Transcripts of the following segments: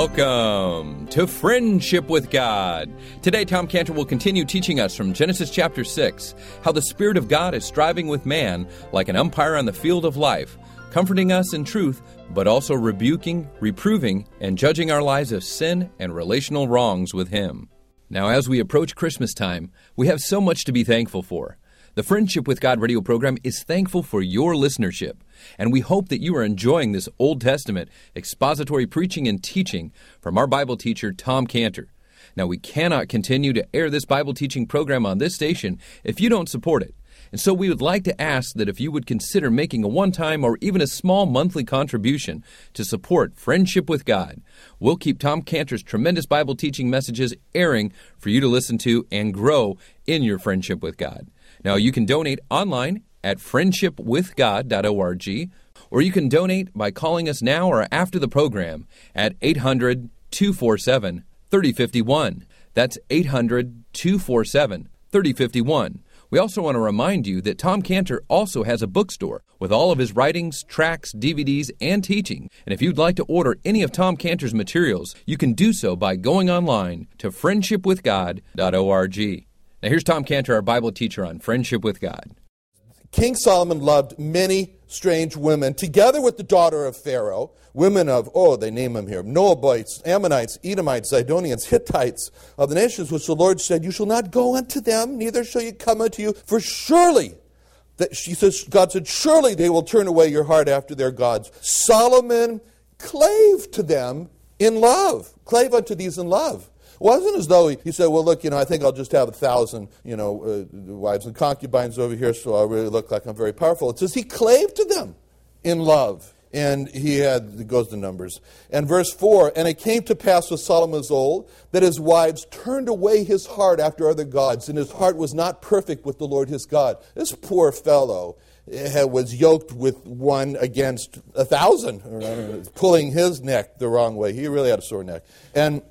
Welcome to Friendship with God. Today, Tom Cantor will continue teaching us from Genesis chapter 6 how the Spirit of God is striving with man like an umpire on the field of life, comforting us in truth, but also rebuking, reproving, and judging our lives of sin and relational wrongs with Him. Now, as we approach Christmas time, we have so much to be thankful for. The Friendship with God radio program is thankful for your listenership, and we hope that you are enjoying this Old Testament expository preaching and teaching from our Bible teacher, Tom Cantor. Now, we cannot continue to air this Bible teaching program on this station if you don't support it. And so we would like to ask that if you would consider making a one time or even a small monthly contribution to support Friendship with God. We'll keep Tom Cantor's tremendous Bible teaching messages airing for you to listen to and grow in your friendship with God. Now, you can donate online at friendshipwithgod.org, or you can donate by calling us now or after the program at 800 247 3051. That's 800 247 3051. We also want to remind you that Tom Cantor also has a bookstore with all of his writings, tracks, DVDs, and teaching. And if you'd like to order any of Tom Cantor's materials, you can do so by going online to friendshipwithgod.org. Now, here's Tom Cantor, our Bible teacher on friendship with God. King Solomon loved many strange women, together with the daughter of Pharaoh, women of, oh, they name them here, Moabites, Ammonites, Edomites, Zidonians, Hittites, of the nations which the Lord said, You shall not go unto them, neither shall you come unto you, for surely, that she says, God said, Surely they will turn away your heart after their gods. Solomon clave to them in love, clave unto these in love. Wasn't as though he, he, said, well, look, you know, I think I'll just have a thousand, you know, uh, wives and concubines over here so I'll really look like I'm very powerful. It says he clave to them in love. And he had, goes to numbers. And verse 4 And it came to pass with Solomon old that his wives turned away his heart after other gods, and his heart was not perfect with the Lord his God. This poor fellow eh, was yoked with one against a thousand, pulling his neck the wrong way. He really had a sore neck. And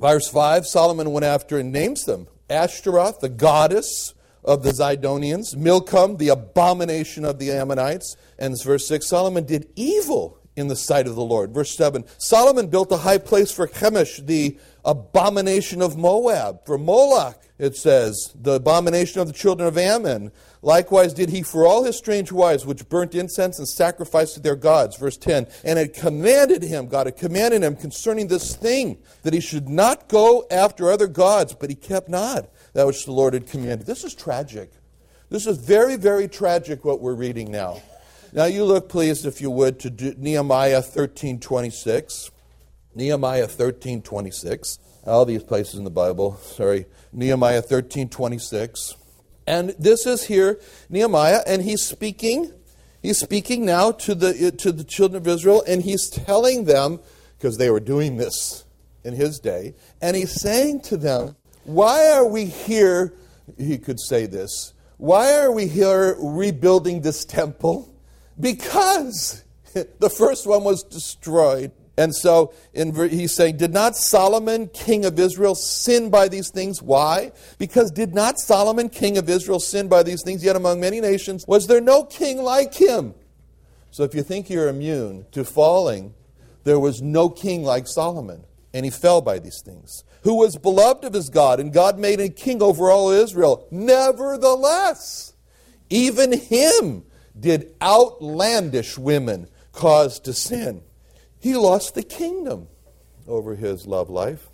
Verse 5 Solomon went after and names them Ashtaroth, the goddess of the Zidonians, Milcom, the abomination of the Ammonites. And verse 6 Solomon did evil in the sight of the Lord. Verse 7 Solomon built a high place for Chemosh, the abomination of Moab. For Moloch, it says, the abomination of the children of Ammon. Likewise did he for all his strange wives, which burnt incense and sacrificed to their gods. Verse 10 And had commanded him, God had commanded him concerning this thing, that he should not go after other gods, but he kept not that which the Lord had commanded. This is tragic. This is very, very tragic what we're reading now. Now you look, please, if you would, to Nehemiah 13 26. Nehemiah 13 26. All these places in the Bible, sorry. Nehemiah 13 26. And this is here Nehemiah, and he's speaking. He's speaking now to the, uh, to the children of Israel, and he's telling them, because they were doing this in his day, and he's saying to them, Why are we here? He could say this. Why are we here rebuilding this temple? Because the first one was destroyed. And so in, he's saying, Did not Solomon, king of Israel, sin by these things? Why? Because did not Solomon, king of Israel, sin by these things? Yet among many nations, was there no king like him? So if you think you're immune to falling, there was no king like Solomon, and he fell by these things. Who was beloved of his God, and God made him king over all Israel. Nevertheless, even him did outlandish women cause to sin. He lost the kingdom over his love life.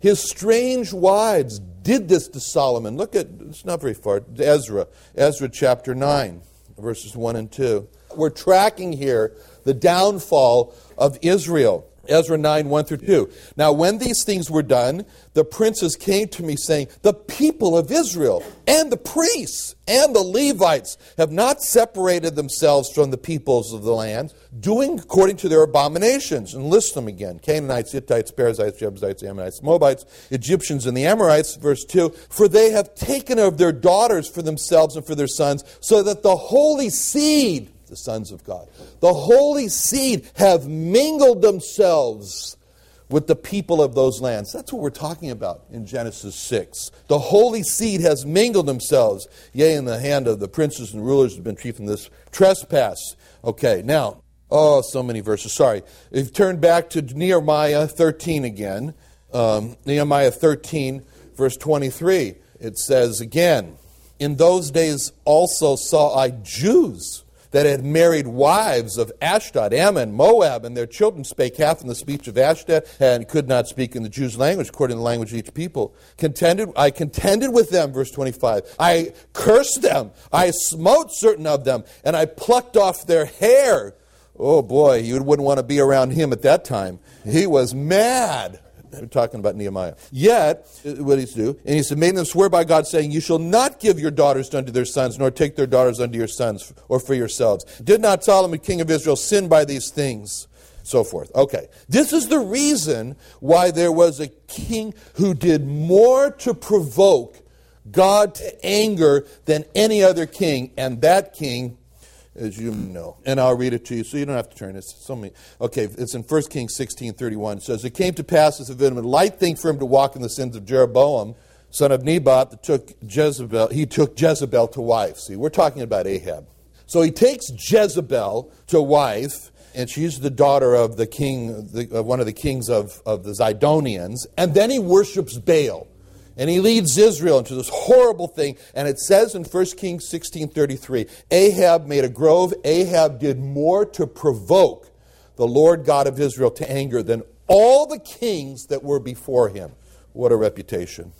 His strange wives did this to Solomon. Look at, it's not very far, Ezra, Ezra chapter 9, verses 1 and 2. We're tracking here the downfall of Israel. Ezra 9, 1 through 2. Now, when these things were done, the princes came to me, saying, The people of Israel and the priests and the Levites have not separated themselves from the peoples of the land, doing according to their abominations. And list them again Canaanites, Hittites, Perizzites, Jebusites, Ammonites, Moabites, Egyptians, and the Amorites. Verse 2 For they have taken of their daughters for themselves and for their sons, so that the holy seed the sons of God. The holy seed have mingled themselves with the people of those lands. That's what we're talking about in Genesis 6. The holy seed has mingled themselves, yea, in the hand of the princes and rulers have been treated this trespass. Okay, now, Oh, so many verses. Sorry. If turn back to Nehemiah 13 again, um, Nehemiah 13, verse 23, it says again, In those days also saw I Jews that had married wives of Ashdod, Ammon, Moab, and their children spake half in the speech of Ashdod, and could not speak in the Jews' language, according to the language of each people. Contended, I contended with them, verse 25. I cursed them. I smote certain of them, and I plucked off their hair. Oh boy, you wouldn't want to be around him at that time. He was mad. We're talking about Nehemiah. Yet, uh, what he's do, and he said, made them swear by God, saying, You shall not give your daughters unto their sons, nor take their daughters unto your sons, or for yourselves. Did not Solomon, king of Israel, sin by these things? So forth. Okay. This is the reason why there was a king who did more to provoke God to anger than any other king, and that king as you know. And I'll read it to you, so you don't have to turn. It's so many. Okay, it's in 1 Kings 16 31. It says, It came to pass as a light thing for him to walk in the sins of Jeroboam, son of Nebat, that took Jezebel. He took Jezebel to wife. See, we're talking about Ahab. So he takes Jezebel to wife, and she's the daughter of the king, the, of one of the kings of, of the Zidonians, and then he worships Baal. And he leads Israel into this horrible thing. And it says in 1 Kings 16:33, Ahab made a grove. Ahab did more to provoke the Lord God of Israel to anger than all the kings that were before him. What a reputation.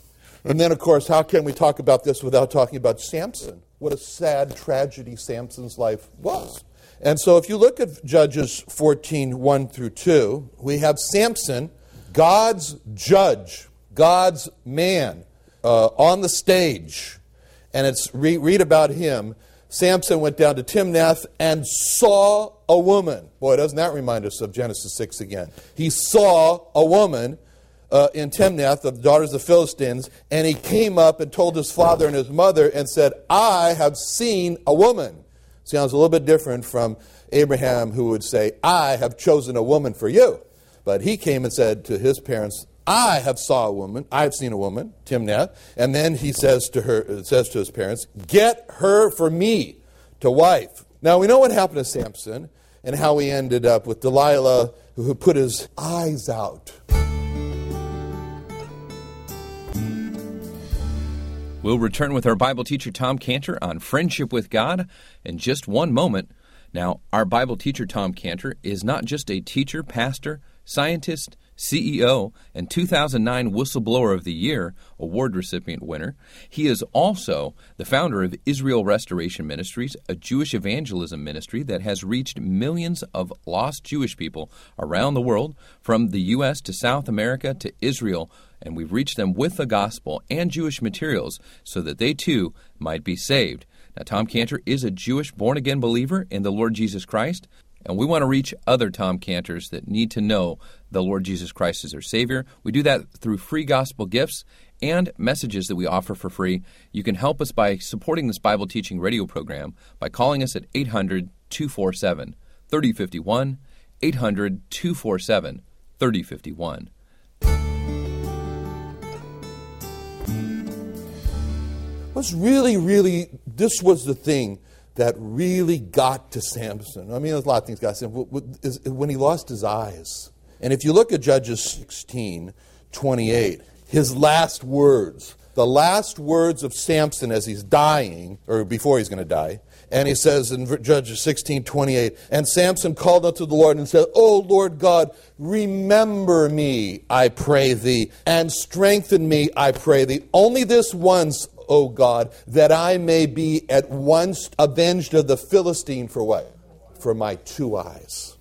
And then, of course, how can we talk about this without talking about Samson? What a sad tragedy Samson's life was. And so, if you look at Judges 14 1 through 2, we have Samson, God's judge God's man uh, on the stage, and it's re- read about him. Samson went down to Timnath and saw a woman. Boy, doesn't that remind us of Genesis 6 again? He saw a woman uh, in Timnath of the daughters of the Philistines, and he came up and told his father and his mother and said, I have seen a woman. Sounds a little bit different from Abraham, who would say, I have chosen a woman for you. But he came and said to his parents, I have saw a woman. I have seen a woman, Timnath. And then he says to her, says to his parents, "Get her for me to wife." Now we know what happened to Samson and how he ended up with Delilah, who put his eyes out. We'll return with our Bible teacher Tom Cantor on friendship with God in just one moment. Now, our Bible teacher Tom Cantor is not just a teacher, pastor, scientist, CEO, and 2009 Whistleblower of the Year award recipient winner. He is also the founder of Israel Restoration Ministries, a Jewish evangelism ministry that has reached millions of lost Jewish people around the world, from the U.S. to South America to Israel, and we've reached them with the gospel and Jewish materials so that they too might be saved. Now, Tom Cantor is a Jewish born again believer in the Lord Jesus Christ, and we want to reach other Tom Cantors that need to know the Lord Jesus Christ as their Savior. We do that through free gospel gifts and messages that we offer for free. You can help us by supporting this Bible teaching radio program by calling us at 800 247 3051. 800 247 3051. What's really, really, this was the thing that really got to Samson. I mean, there's a lot of things got to him. When he lost his eyes. And if you look at Judges 16, 28, his last words, the last words of Samson as he's dying, or before he's going to die, and he says in Judges 16, 28, and Samson called unto the Lord and said, O Lord God, remember me, I pray thee, and strengthen me, I pray thee. Only this once, O God, that I may be at once avenged of the Philistine for what? For my two eyes.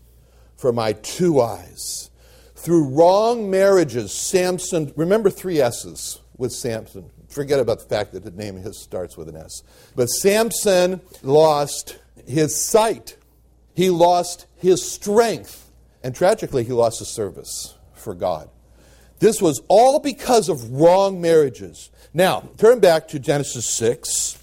For my two eyes. Through wrong marriages, Samson, remember three S's with Samson. Forget about the fact that the name of his starts with an S. But Samson lost his sight, he lost his strength, and tragically, he lost his service for God. This was all because of wrong marriages. Now, turn back to Genesis 6,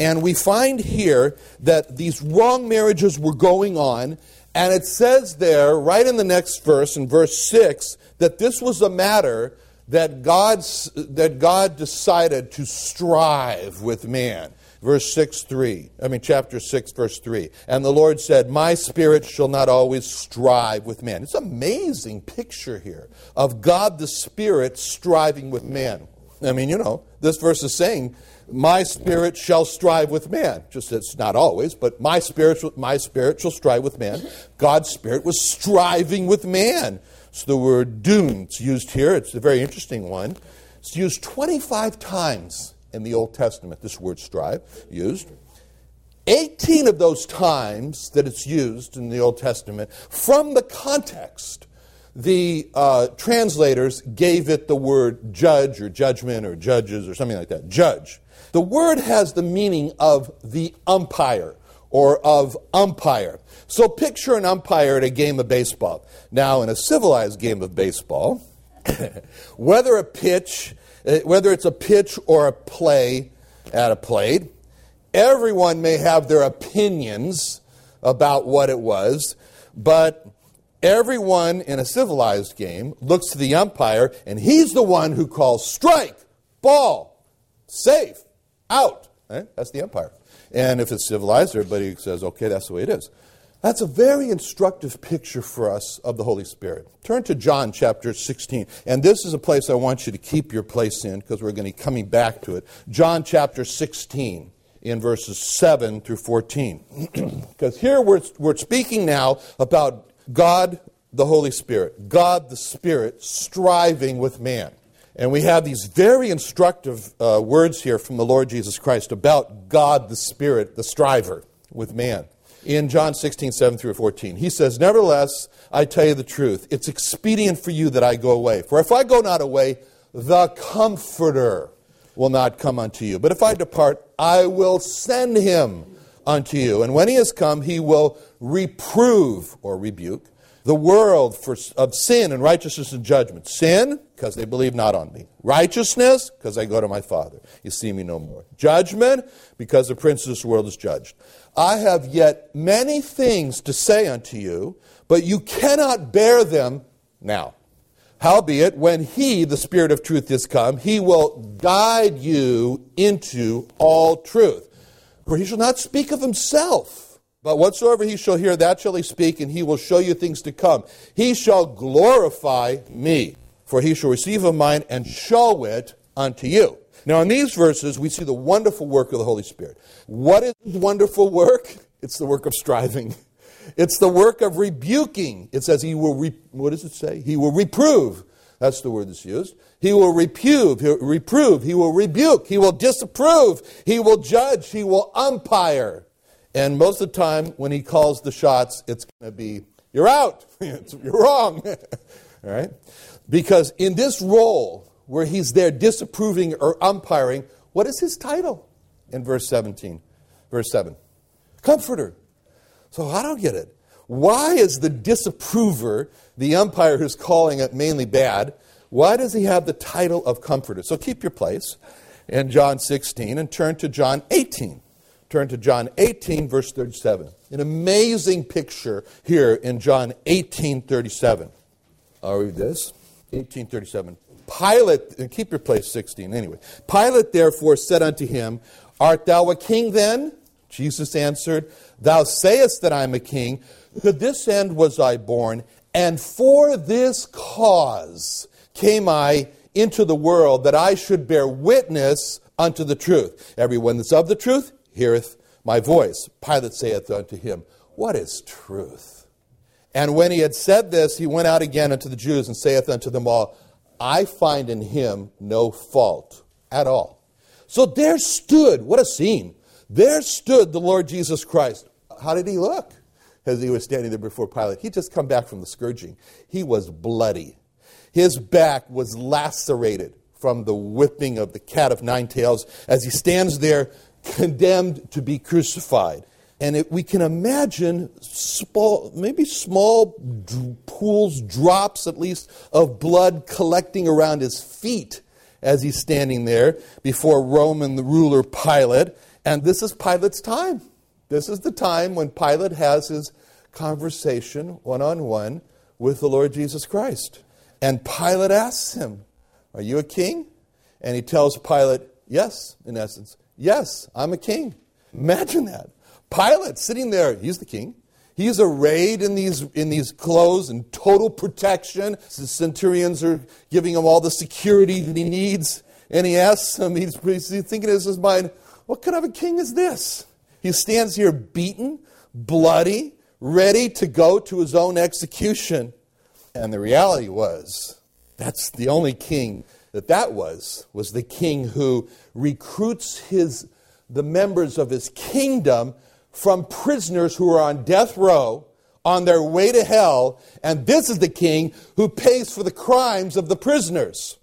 and we find here that these wrong marriages were going on, and it says there, right in the next verse, in verse 6, that this was a matter that, God's, that God decided to strive with man. verse 6 3. I mean, chapter 6, verse 3. And the Lord said, My spirit shall not always strive with man. It's an amazing picture here of God the Spirit striving with man. I mean, you know, this verse is saying, My spirit shall strive with man. Just it's not always, but my spirit, my spirit shall strive with man. God's spirit was striving with man. So the word dun, it's used here. It's a very interesting one. It's used 25 times in the Old Testament, this word strive used. 18 of those times that it's used in the Old Testament, from the context, the uh, translators gave it the word judge or judgment or judges or something like that. Judge. The word has the meaning of the umpire or of umpire. So picture an umpire at a game of baseball. Now, in a civilized game of baseball, whether a pitch, uh, whether it's a pitch or a play at a plate, everyone may have their opinions about what it was, but everyone in a civilized game looks to the umpire and he's the one who calls strike, ball, safe, out. Eh? That's the umpire. And if it's civilized, everybody says, okay, that's the way it is. That's a very instructive picture for us of the Holy Spirit. Turn to John chapter 16. And this is a place I want you to keep your place in because we're going to be coming back to it. John chapter 16 in verses 7 through 14. Because here we're, we're speaking now about God the Holy Spirit, God the Spirit striving with man. And we have these very instructive uh, words here from the Lord Jesus Christ about God the Spirit, the striver with man in John 16, 7 through 14. He says, Nevertheless, I tell you the truth. It's expedient for you that I go away. For if I go not away, the Comforter will not come unto you. But if I depart, I will send him unto you. And when he has come, he will reprove or rebuke the world for, of sin and righteousness and judgment. Sin, because they believe not on me. Righteousness, because I go to my Father. You see me no more. Judgment, because the prince of this world is judged. I have yet many things to say unto you, but you cannot bear them now. Howbeit, when he, the Spirit of truth, is come, he will guide you into all truth. For he shall not speak of himself, but whatsoever he shall hear, that shall he speak, and he will show you things to come. He shall glorify me, for he shall receive of mine and show it unto you. Now, in these verses, we see the wonderful work of the Holy Spirit. What is wonderful work? It's the work of striving. It's the work of rebuking. It says he will, re- what does it say? He will reprove. That's the word that's used. He will reprove, he will reprove, he will rebuke, he will disapprove, he will judge, he will umpire. And most of the time, when he calls the shots, it's going to be, you're out, you're wrong. All right? Because in this role, where he's there disapproving or umpiring, what is his title in verse 17? Verse 7. Comforter. So I don't get it. Why is the disapprover, the umpire who's calling it mainly bad, why does he have the title of comforter? So keep your place in John 16 and turn to John 18. Turn to John 18, verse 37. An amazing picture here in John 18, 37. I'll read this. 1837. Pilate, and keep your place 16 anyway. Pilate therefore said unto him, Art thou a king then? Jesus answered, Thou sayest that I am a king. To this end was I born, and for this cause came I into the world, that I should bear witness unto the truth. Everyone that's of the truth heareth my voice. Pilate saith unto him, What is truth? And when he had said this, he went out again unto the Jews and saith unto them all, I find in him no fault at all. So there stood, what a scene. There stood the Lord Jesus Christ. How did he look as he was standing there before Pilate? He'd just come back from the scourging. He was bloody. His back was lacerated from the whipping of the cat of nine tails as he stands there condemned to be crucified. And it, we can imagine small, maybe small pools, drops at least, of blood collecting around his feet as he's standing there before Roman the ruler Pilate. And this is Pilate's time. This is the time when Pilate has his conversation one on one with the Lord Jesus Christ. And Pilate asks him, Are you a king? And he tells Pilate, Yes, in essence. Yes, I'm a king. Imagine that. Pilate sitting there, he's the king. He's arrayed in these, in these clothes and total protection. The centurions are giving him all the security that he needs. And he asks him, he's, he's thinking in his mind, what kind of a king is this? He stands here beaten, bloody, ready to go to his own execution. And the reality was, that's the only king that that was, was the king who recruits his, the members of his kingdom from prisoners who are on death row on their way to hell, and this is the king who pays for the crimes of the prisoners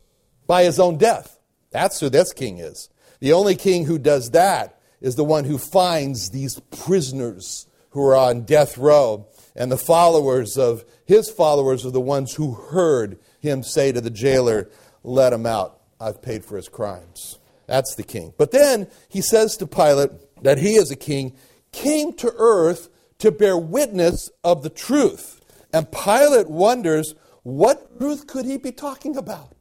by his own death. That's who this king is. The only king who does that is the one who finds these prisoners who are on death row, and the followers of his followers are the ones who heard him say to the jailer, Let him out. I've paid for his crimes. That's the king. But then he says to Pilate that he, as a king, came to earth to bear witness of the truth. And Pilate wonders, what truth could he be talking about?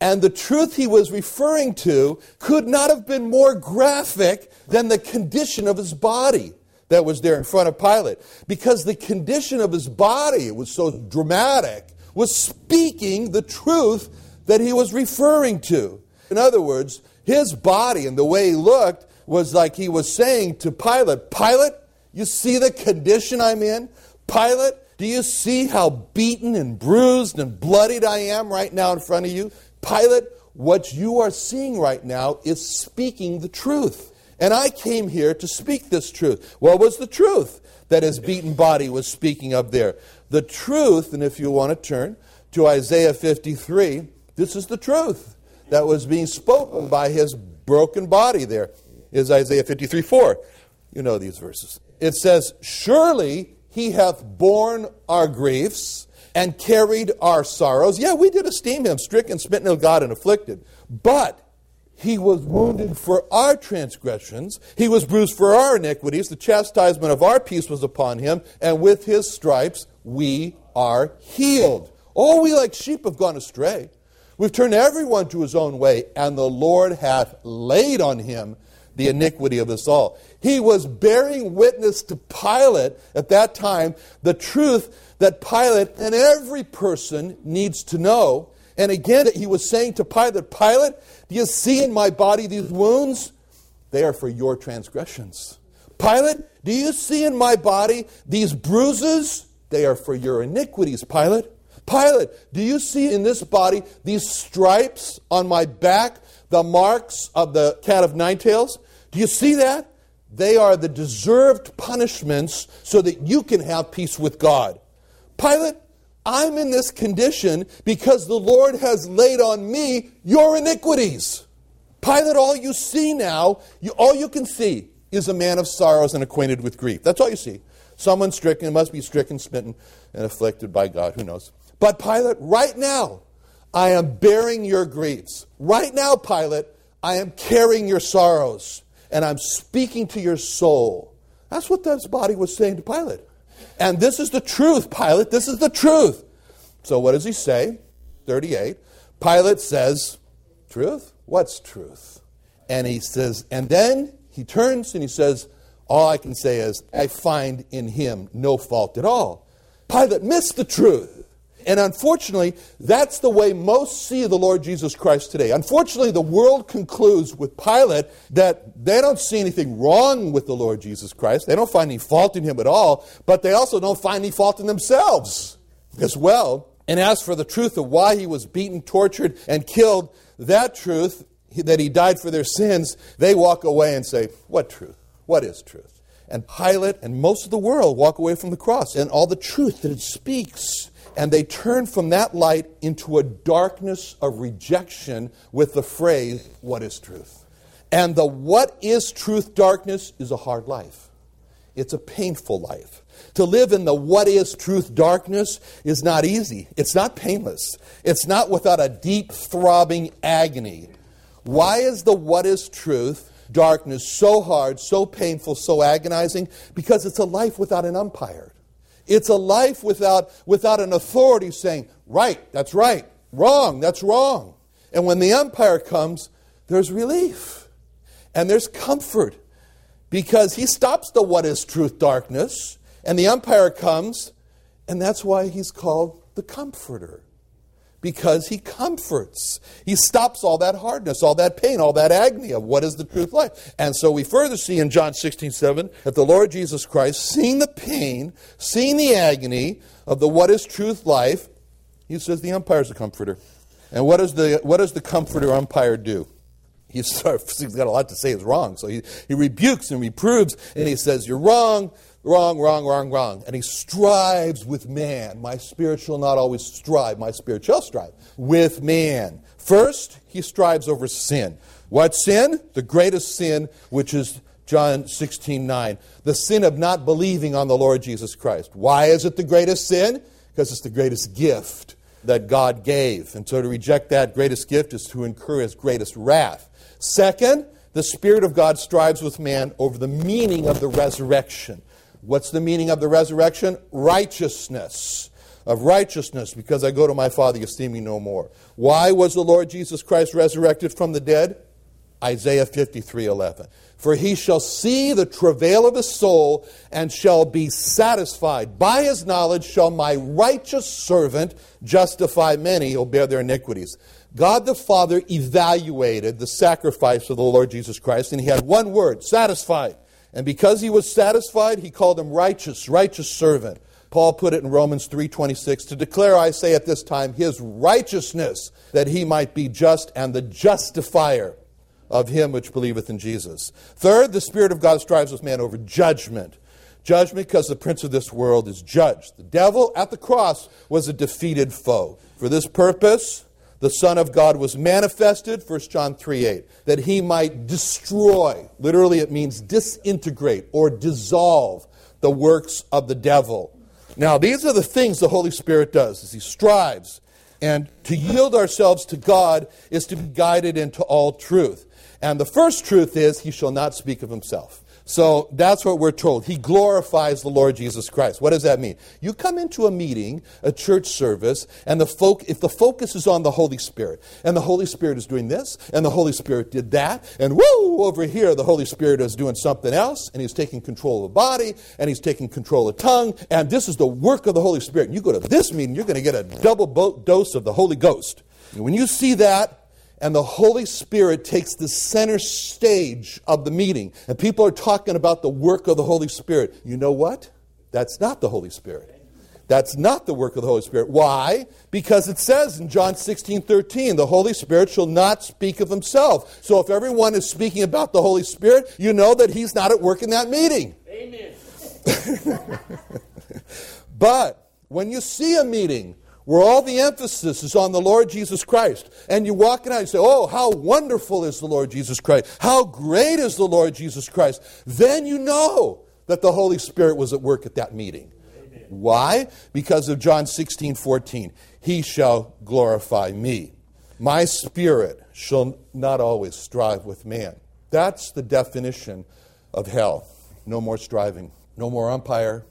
And the truth he was referring to could not have been more graphic than the condition of his body that was there in front of Pilate. Because the condition of his body—it was so dramatic, was speaking the truth that he was referring to. In other words, his body and the way he looked was like he was saying to Pilate, Pilate, you see the condition I'm in? Pilate, do you see how beaten and bruised and bloodied I am right now in front of you? Pilate, what you are seeing right now is speaking the truth. And I came here to speak this truth. What was the truth that his beaten body was speaking of there? The truth, and if you want to turn to Isaiah 53, this is the truth that was being spoken by his broken body there is Isaiah 53 4. You know these verses. It says, Surely he hath borne our griefs and carried our sorrows. Yeah, we did esteem him, stricken, smitten of God, and afflicted. But he was wounded for our transgressions, he was bruised for our iniquities. The chastisement of our peace was upon him, and with his stripes we are healed. All we like sheep have gone astray. We've turned everyone to his own way, and the Lord hath laid on him the iniquity of us all. He was bearing witness to Pilate at that time, the truth that Pilate and every person needs to know. And again, he was saying to Pilate, Pilate, do you see in my body these wounds? They are for your transgressions. Pilate, do you see in my body these bruises? They are for your iniquities, Pilate. Pilate, do you see in this body these stripes on my back, the marks of the cat of nine tails? Do you see that? They are the deserved punishments so that you can have peace with God. Pilate, I'm in this condition because the Lord has laid on me your iniquities. Pilate, all you see now, you, all you can see is a man of sorrows and acquainted with grief. That's all you see. Someone stricken, must be stricken, smitten, and afflicted by God. Who knows? But Pilate, right now, I am bearing your griefs. Right now, Pilate, I am carrying your sorrows and I'm speaking to your soul. That's what this body was saying to Pilate. And this is the truth, Pilate. This is the truth. So what does he say? 38. Pilate says, Truth? What's truth? And he says, and then he turns and he says, All I can say is, I find in him no fault at all. Pilate missed the truth. And unfortunately, that's the way most see the Lord Jesus Christ today. Unfortunately, the world concludes with Pilate that they don't see anything wrong with the Lord Jesus Christ. They don't find any fault in him at all, but they also don't find any fault in themselves as well. And as for the truth of why he was beaten, tortured, and killed, that truth, that he died for their sins, they walk away and say, What truth? What is truth? And Pilate and most of the world walk away from the cross and all the truth that it speaks and they turn from that light into a darkness of rejection with the phrase, What is truth? And the what is truth darkness is a hard life. It's a painful life. To live in the what is truth darkness is not easy. It's not painless. It's not without a deep throbbing agony. Why is the what is truth darkness so hard, so painful, so agonizing? Because it's a life without an umpire. It's a life without, without an authority saying, right, that's right, wrong, that's wrong. And when the umpire comes, there's relief. And there's comfort because he stops the what is truth darkness, and the umpire comes, and that's why he's called the comforter. Because he comforts. He stops all that hardness, all that pain, all that agony of what is the truth life. And so we further see in John 16, 7 that the Lord Jesus Christ, seeing the pain, seeing the agony of the what is truth life, he says the umpire is a comforter. And what does the, what does the comforter umpire do? He's, he's got a lot to say is wrong. So he, he rebukes and reproves, and he says, You're wrong, wrong, wrong, wrong, wrong. And he strives with man. My spirit shall not always strive, my spirit shall strive with man. First, he strives over sin. What sin? The greatest sin, which is John 16, 9. The sin of not believing on the Lord Jesus Christ. Why is it the greatest sin? Because it's the greatest gift that God gave. And so to reject that greatest gift is to incur his greatest wrath. Second, the Spirit of God strives with man over the meaning of the resurrection. What's the meaning of the resurrection? Righteousness. Of righteousness, because I go to my Father, you esteem me no more. Why was the Lord Jesus Christ resurrected from the dead? Isaiah 53 11. For he shall see the travail of his soul and shall be satisfied. By his knowledge shall my righteous servant justify many who bear their iniquities. God the Father evaluated the sacrifice of the Lord Jesus Christ, and he had one word satisfied. And because he was satisfied, he called him righteous, righteous servant. Paul put it in Romans 3:26 to declare I say at this time his righteousness that he might be just and the justifier of him which believeth in Jesus. Third, the Spirit of God strives with man over judgment. Judgment because the prince of this world is judged. The devil at the cross was a defeated foe. For this purpose, the Son of God was manifested, 1 John 3 8, that he might destroy, literally it means disintegrate or dissolve the works of the devil. Now, these are the things the Holy Spirit does as he strives. And to yield ourselves to God is to be guided into all truth. And the first truth is, he shall not speak of himself. So that's what we're told. He glorifies the Lord Jesus Christ. What does that mean? You come into a meeting, a church service, and the folk, if the focus is on the Holy Spirit, and the Holy Spirit is doing this, and the Holy Spirit did that, and woo, over here the Holy Spirit is doing something else, and he's taking control of the body, and he's taking control of the tongue, and this is the work of the Holy Spirit. And you go to this meeting, you're going to get a double dose of the Holy Ghost. And when you see that, and the Holy Spirit takes the center stage of the meeting, and people are talking about the work of the Holy Spirit. You know what? That's not the Holy Spirit. That's not the work of the Holy Spirit. Why? Because it says in John 16, 13, the Holy Spirit shall not speak of himself. So if everyone is speaking about the Holy Spirit, you know that he's not at work in that meeting. Amen. but when you see a meeting where all the emphasis is on the Lord Jesus Christ. And you walk in out and say, Oh, how wonderful is the Lord Jesus Christ! How great is the Lord Jesus Christ! Then you know that the Holy Spirit was at work at that meeting. Amen. Why? Because of John 16, 14. He shall glorify me. My spirit shall not always strive with man. That's the definition of hell. No more striving, no more umpire,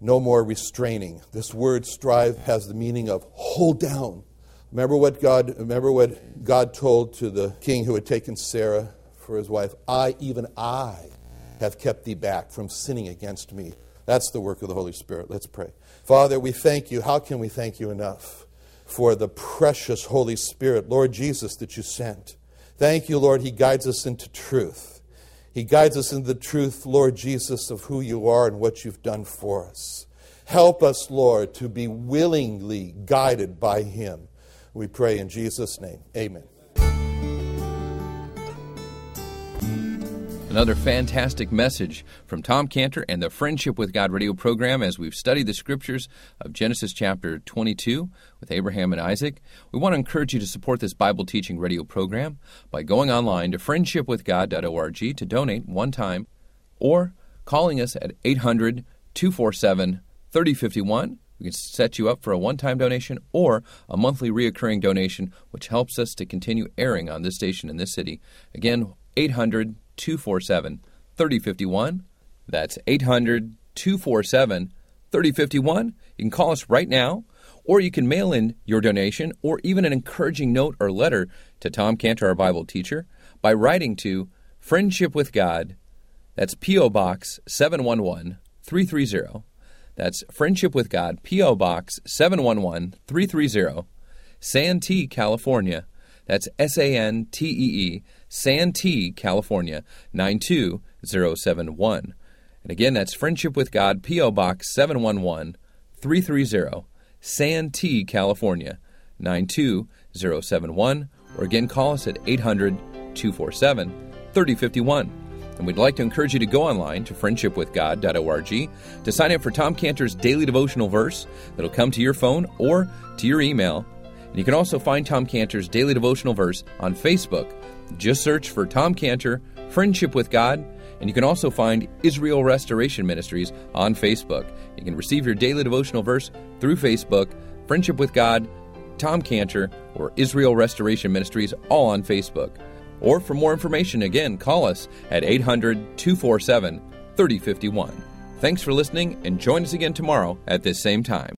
no more restraining. This word strive has the meaning of hold down. Remember what God remember what God told to the king who had taken Sarah for his wife, I even I have kept thee back from sinning against me. That's the work of the Holy Spirit. Let's pray. Father, we thank you. How can we thank you enough for the precious Holy Spirit, Lord Jesus, that you sent? Thank you, Lord, he guides us into truth. He guides us into the truth, Lord Jesus, of who you are and what you've done for us. Help us, Lord, to be willingly guided by Him. We pray in Jesus' name. Amen. Another fantastic message from Tom Cantor and the Friendship with God radio program as we've studied the scriptures of Genesis chapter 22 with Abraham and Isaac. We want to encourage you to support this Bible teaching radio program by going online to friendshipwithgod.org to donate one time or calling us at 800 247 3051. We can set you up for a one time donation or a monthly reoccurring donation, which helps us to continue airing on this station in this city. Again, 800 247 3051. That's 800 247 3051. You can call us right now, or you can mail in your donation or even an encouraging note or letter to Tom Cantor, our Bible teacher, by writing to Friendship with God. That's P.O. Box 711 330. That's Friendship with God, P.O. Box 711 330, Santee, California. That's S A N T E E, Santee, California 92071. And again, that's Friendship with God, P.O. Box 711 330, Santee, California 92071. Or again, call us at 800 247 3051. And we'd like to encourage you to go online to friendshipwithgod.org to sign up for Tom Cantor's daily devotional verse that'll come to your phone or to your email. And you can also find Tom Cantor's daily devotional verse on Facebook. Just search for Tom Cantor, Friendship with God, and you can also find Israel Restoration Ministries on Facebook. You can receive your daily devotional verse through Facebook, Friendship with God, Tom Cantor, or Israel Restoration Ministries, all on Facebook. Or for more information, again, call us at 800 247 3051. Thanks for listening and join us again tomorrow at this same time.